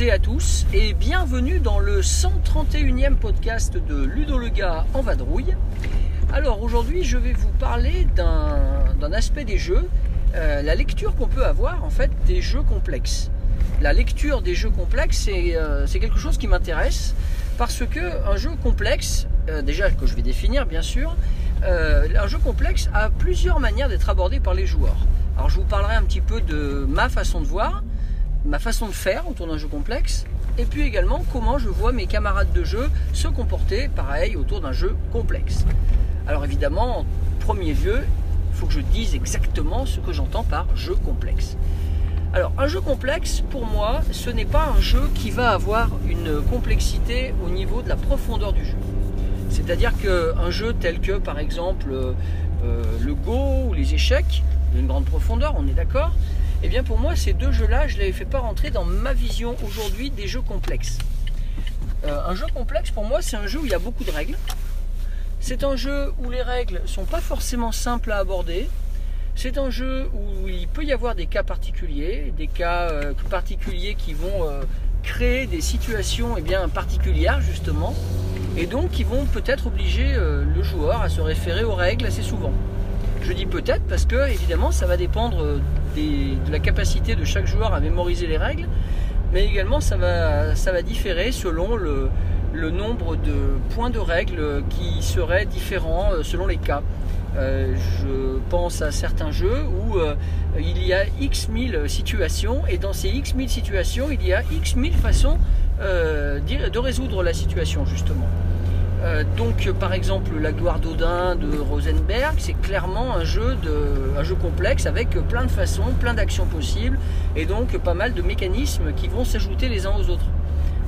et à tous et bienvenue dans le 131e podcast de Ludo le gars en vadrouille. Alors aujourd'hui je vais vous parler d'un aspect des jeux, euh, la lecture qu'on peut avoir en fait des jeux complexes. La lecture des jeux complexes c'est euh, quelque chose qui m'intéresse parce que un jeu complexe, euh, déjà que je vais définir bien sûr, un jeu complexe a plusieurs manières d'être abordé par les joueurs. Alors je vous parlerai un petit peu de ma façon de voir, ma façon de faire autour d'un jeu complexe, et puis également comment je vois mes camarades de jeu se comporter pareil autour d'un jeu complexe. Alors évidemment, en premier lieu, il faut que je dise exactement ce que j'entends par jeu complexe. Alors un jeu complexe, pour moi, ce n'est pas un jeu qui va avoir une complexité au niveau de la profondeur du jeu. C'est-à-dire qu'un jeu tel que par exemple euh, euh, le Go ou les échecs, d'une grande profondeur, on est d'accord Eh bien pour moi ces deux jeux-là, je ne les fais pas rentrer dans ma vision aujourd'hui des jeux complexes. Euh, un jeu complexe pour moi c'est un jeu où il y a beaucoup de règles. C'est un jeu où les règles sont pas forcément simples à aborder. C'est un jeu où il peut y avoir des cas particuliers, des cas euh, particuliers qui vont euh, créer des situations eh bien, particulières justement, et donc qui vont peut-être obliger le joueur à se référer aux règles assez souvent. Je dis peut-être parce que évidemment ça va dépendre euh, de la capacité de chaque joueur à mémoriser les règles, mais également ça va, ça va différer selon le, nombre de points de règles qui seraient différents euh, selon les cas. Euh, je pense à certains jeux où il y a X mille situations et dans ces X mille situations, il y a X mille façons de résoudre la situation justement. Euh, donc par exemple la gloire d'Odin de Rosenberg, c'est clairement un jeu, de, un jeu complexe avec plein de façons, plein d'actions possibles et donc pas mal de mécanismes qui vont s'ajouter les uns aux autres.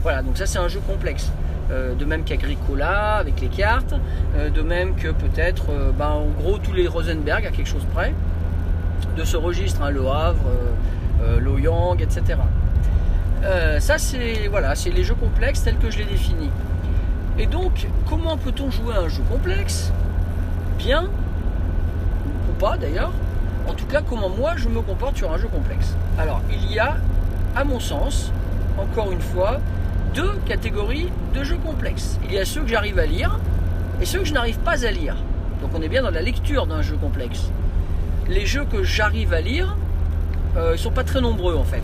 Voilà, donc ça c'est un jeu complexe. Euh, de même qu'Agricola avec les cartes, euh, de même que peut-être, ben, en gros, tous les Rosenberg à quelque chose près, de ce registre, hein, Le Havre, Loyang, etc. Ça c'est voilà, c'est les jeux complexes tels que je les définis. Et donc, comment peut-on jouer à un jeu complexe? Bien, ou pas d'ailleurs. En tout cas, comment moi je me comporte sur un jeu complexe. Alors, il y a, à mon sens, encore une fois, deux catégories de jeux complexes. Il y a ceux que j'arrive à lire et ceux que je n'arrive pas à lire. Donc on est bien dans la lecture d'un jeu complexe. Les jeux que j'arrive à lire, euh, ils sont pas très nombreux en fait.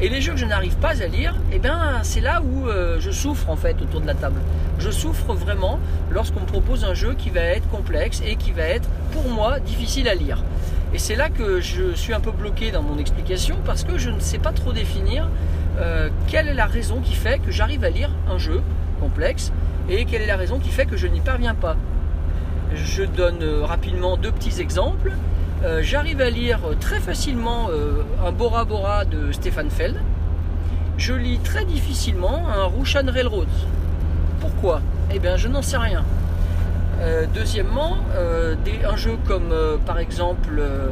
Et les jeux que je n'arrive pas à lire, eh ben, c'est là où euh, je souffre en fait autour de la table. Je souffre vraiment lorsqu'on me propose un jeu qui va être complexe et qui va être pour moi difficile à lire. Et c'est là que je suis un peu bloqué dans mon explication parce que je ne sais pas trop définir euh, quelle est la raison qui fait que j'arrive à lire un jeu complexe et quelle est la raison qui fait que je n'y parviens pas. Je donne euh, rapidement deux petits exemples. Euh, j'arrive à lire très facilement euh, un Bora Bora de Stefan Feld. Je lis très difficilement un Russian Railroad. Pourquoi? Eh bien, je n'en sais rien. Euh, deuxièmement, euh, un jeu comme euh, par exemple euh,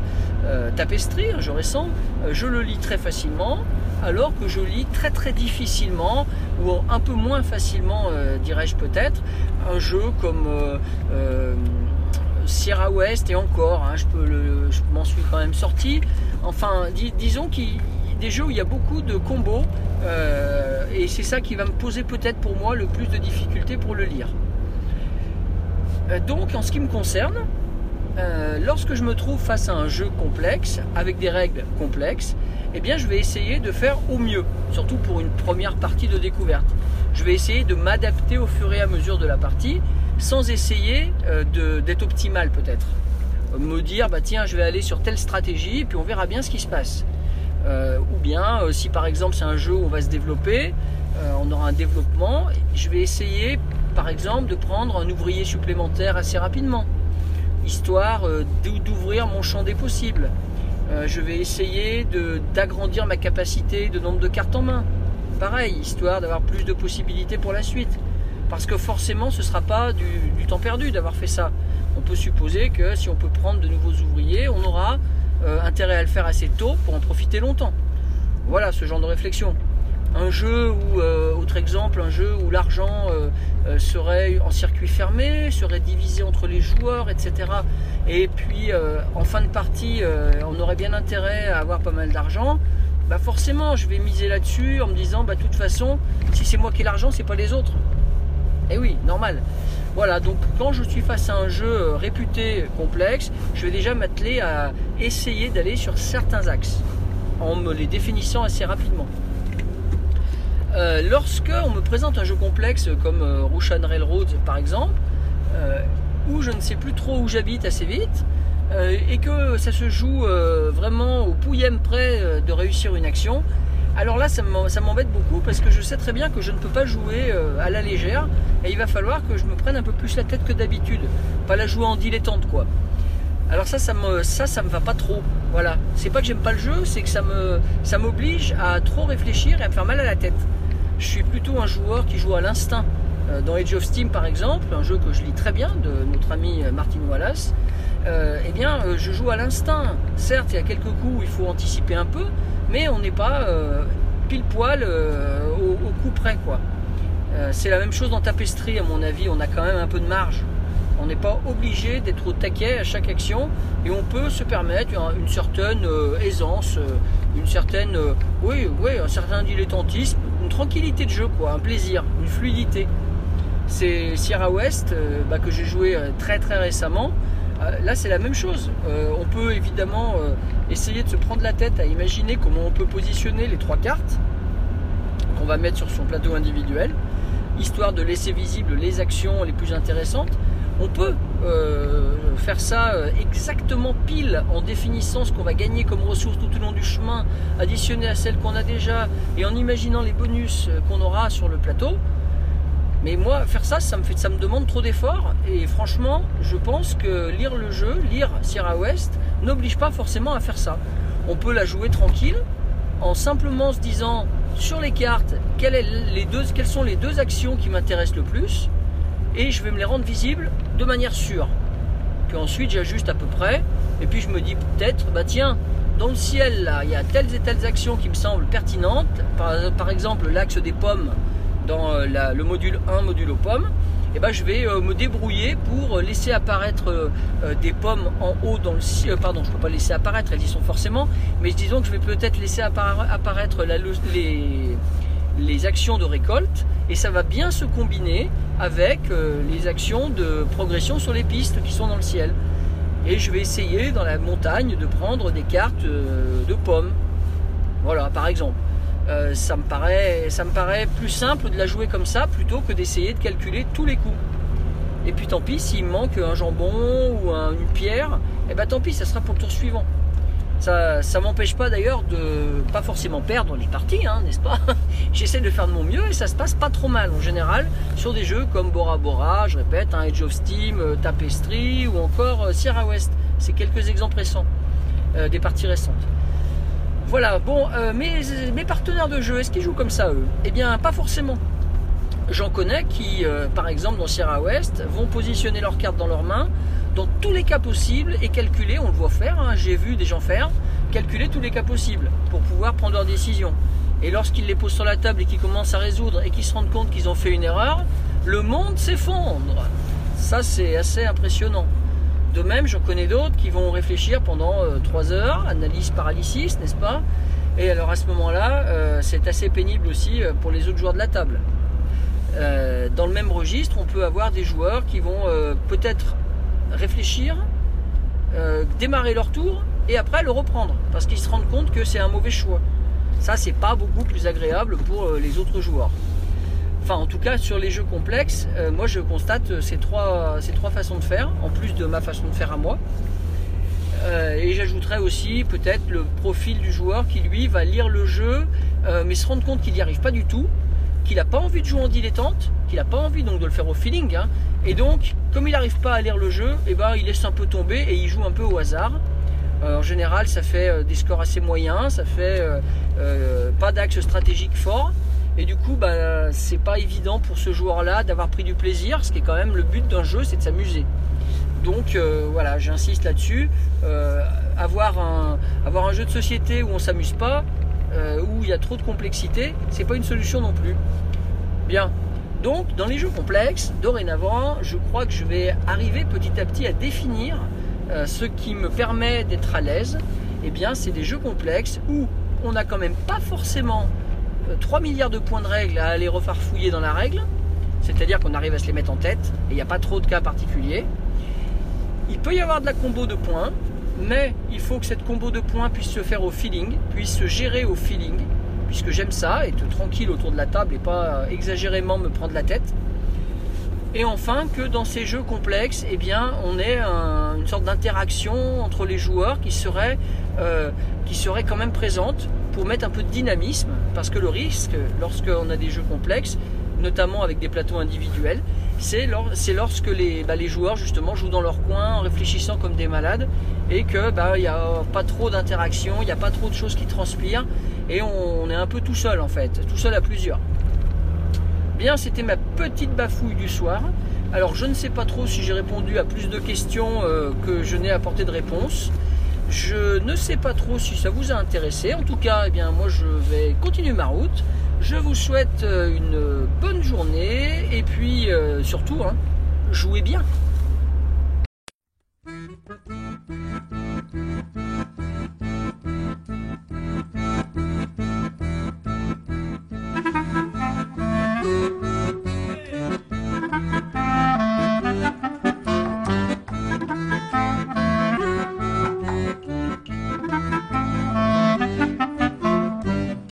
euh, Tapestry, un jeu euh, je le lis très facilement, alors que je lis très très difficilement, ou un peu moins facilement, euh, dirais-je peut-être, un jeu comme euh, euh, Sierra West et encore, hein, je, m'en suis quand même sorti. Enfin, dis- disons qu'il des jeux où il y a beaucoup de combos, euh, et c'est ça qui va me poser peut-être pour moi le plus de difficultés pour le lire. Euh, Donc, en ce qui me concerne, euh, lorsque je me trouve face à un jeu complexe, avec des règles complexes, eh bien, je vais essayer de faire au mieux, surtout pour une première partie de découverte. Je vais essayer de m'adapter au fur et à mesure de la partie, sans essayer euh, d'être optimal peut-être. Euh, Me dire, bah tiens, je vais aller sur telle stratégie, puis on verra bien ce qui se passe. Euh, ou bien, si par exemple c'est un jeu où on va se développer, on aura un développement, je vais essayer par exemple de prendre un ouvrier supplémentaire assez rapidement, histoire d'ou- d'ouvrir mon champ des possibles. Je vais essayer d'agrandir ma capacité de nombre de cartes en main. Pareil, histoire d'avoir plus de possibilités pour la suite. Parce que forcément, ce ne sera pas du, temps perdu d'avoir fait ça. on peut supposer que si on peut prendre de nouveaux ouvriers, on aura euh, intérêt à le faire assez tôt pour en profiter longtemps. Voilà ce genre de réflexion. Un jeu ou euh, autre exemple, un jeu où l'argent euh, serait en circuit fermé, serait divisé entre les joueurs, etc. Et puis en fin de partie, on aurait bien intérêt à avoir pas mal d'argent. Bah forcément, je vais miser là-dessus en me disant, bah de toute façon, si c'est moi qui ai l'argent, c'est pas les autres. Et eh oui, normal. Voilà, donc quand je suis face à un jeu euh, réputé complexe, je vais déjà m'atteler à essayer d'aller sur certains axes, en me les définissant assez rapidement. Euh, lorsque on me présente un jeu complexe comme euh, Russian Railroad par exemple, où je ne sais plus trop où j'habite assez vite, et que ça se joue vraiment au pouillème près de réussir une action, alors là, ça m'embête beaucoup parce que je sais très bien que je ne peux pas jouer euh, à la légère et il va falloir que je me prenne un peu plus la tête que d'habitude. Pas la jouer en dilettante, quoi. Alors ça, ça me, ça, ça me va pas trop. Voilà. C'est pas que j'aime pas le jeu, c'est que ça ça m'oblige à trop réfléchir et à me faire mal à la tête. Je suis plutôt un joueur qui joue à l'instinct. Euh, dans Age of Steam, par exemple, un jeu que je lis très bien de notre ami euh, Martin Wallace, eh bien, je joue à l'instinct. Certes, il y a quelques coups où il faut anticiper un peu, mais on n'est pas euh, pile poil euh, au, coup près quoi. Euh, c'est la même chose dans Tapestry à mon avis, on a quand même un peu de marge. On n'est pas obligé d'être au taquet à chaque action et on peut se permettre une, certaine aisance, une certaine, oui, oui, un certain dilettantisme, une tranquillité de jeu, quoi, un plaisir, une fluidité. C'est Sierra West bah, que j'ai joué très très récemment. Euh, là, c'est la même chose. Euh, on peut évidemment euh, essayer de se prendre la tête à imaginer comment on peut positionner les trois cartes qu'on va mettre sur son plateau individuel, histoire de laisser visibles les actions les plus intéressantes. On peut faire ça exactement pile en définissant ce qu'on va gagner comme ressources tout au long du chemin, additionné à celles qu'on a déjà et en imaginant les bonus qu'on aura sur le plateau. Mais moi, faire ça, ça me, fait, ça me demande trop d'efforts. Et franchement, je pense que lire le jeu, lire Sierra West, n'oblige pas forcément à faire ça. On peut la jouer tranquille, en simplement se disant sur les cartes quelles, sont les deux actions qui m'intéressent le plus, et je vais me les rendre visibles de manière sûre. Puis ensuite, j'ajuste à peu près, et puis je me dis peut-être, bah tiens, dans le ciel, là, il y a telles et telles actions qui me semblent pertinentes. par exemple, l'axe des pommes dans euh, le module 1, module aux pommes, eh ben, je vais euh, me débrouiller pour laisser apparaître euh, des pommes en haut dans le ciel. Pardon, je ne peux pas laisser apparaître, elles y sont forcément, mais disons que je vais peut-être laisser apparaître les actions de récolte et ça va bien se combiner avec les actions de progression sur les pistes qui sont dans le ciel. Et je vais essayer dans la montagne de prendre des cartes de pommes. Voilà, par exemple. Euh, ça, me paraît, ça me paraît plus simple de la jouer comme ça plutôt que d'essayer de calculer tous les coups. Et puis tant pis, s'il me manque un jambon ou une pierre, et eh ben tant pis, ça sera pour le tour suivant. Ça, ça m'empêche pas d'ailleurs de pas forcément perdre les parties, hein, n'est-ce pas? J'essaie de faire de mon mieux et ça se passe pas trop mal en général sur des jeux comme Bora Bora, je répète, hein, Age of Steam, euh, Tapestry ou encore euh, Sierra West. C'est quelques exemples récents, des parties récentes. Voilà, bon, euh, mes, partenaires de jeu, est-ce qu'ils jouent comme ça eux? Eh bien, pas forcément. J'en connais qui, euh, par exemple, dans Sierra West, vont positionner leurs cartes dans leurs mains dans tous les cas possibles et calculer, on le voit faire, hein, j'ai vu des gens faire, calculer tous les cas possibles pour pouvoir prendre leurs décisions. Et lorsqu'ils les posent sur la table et qu'ils commencent à résoudre et qu'ils se rendent compte qu'ils ont fait une erreur, le monde s'effondre. Ça, c'est assez impressionnant. De même, j'en connais d'autres qui vont réfléchir pendant 3 euh, heures, analyse paralysis, n'est-ce pas? Et alors à ce moment-là, euh, c'est assez pénible aussi euh, pour les autres joueurs de la table. dans le même registre, on peut avoir des joueurs qui vont peut-être réfléchir, démarrer leur tour et après le reprendre parce qu'ils se rendent compte que c'est un mauvais choix. Ça, c'est pas beaucoup plus agréable pour les autres joueurs. Enfin, en tout cas, sur les jeux complexes, euh, moi je constate ces trois, ces trois façons de faire, en plus de ma façon de faire à moi. Euh, et j'ajouterais aussi peut-être le profil du joueur qui lui va lire le jeu, euh, mais se rendre compte qu'il n'y arrive pas du tout, qu'il n'a pas envie de jouer en dilettante, qu'il n'a pas envie donc de le faire au feeling. Hein. et donc, comme il n'arrive pas à lire le jeu, eh ben, il laisse un peu tomber et il joue un peu au hasard. en général, ça fait des scores assez moyens, ça fait pas d'axe stratégique fort. Et du coup, bah, c'est pas évident pour ce joueur-là d'avoir pris du plaisir, ce qui est quand même le but d'un jeu, c'est de s'amuser. Donc euh, voilà, j'insiste là-dessus. Euh, avoir, un, jeu de société où on s'amuse pas, euh, où il y a trop de complexité, c'est pas une solution non plus. Bien. Donc dans les jeux complexes, dorénavant, je crois que je vais arriver petit à petit à définir ce qui me permet d'être à l'aise. Eh bien, c'est des jeux complexes où on n'a quand même pas forcément 3 milliards de points de règles à aller refarfouiller dans la règle. C'est-à-dire qu'on arrive à se les mettre en tête et il n'y a pas trop de cas particuliers. Il peut y avoir de la combo de points, mais il faut que cette combo de points puisse se faire au feeling, puisse se gérer au feeling, puisque j'aime ça, être tranquille autour de la table et pas exagérément me prendre la tête. Et enfin, que dans ces jeux complexes, eh bien, on ait un- une sorte d'interaction entre les joueurs qui serait, euh, qui serait quand même présente pour mettre un peu de dynamisme. Parce que le risque, lorsqu'on a des jeux complexes, notamment avec des plateaux individuels, c'est lors- c'est lorsque les, bah, les joueurs justement jouent dans leur coin en réfléchissant comme des malades et que bah, il n'y a pas trop d'interaction, il n'y a pas trop de choses qui transpirent et on, est un peu tout seul en fait, tout seul à plusieurs. Bien, c'était ma petite bafouille du soir. Alors, je ne sais pas trop si j'ai répondu à plus de questions euh, que je n'ai apporté de réponse. Je ne sais pas trop si ça vous a intéressé. En tout cas, eh bien, moi, je vais continuer ma route. Je vous souhaite euh, une bonne journée et puis euh, surtout, hein, jouez bien.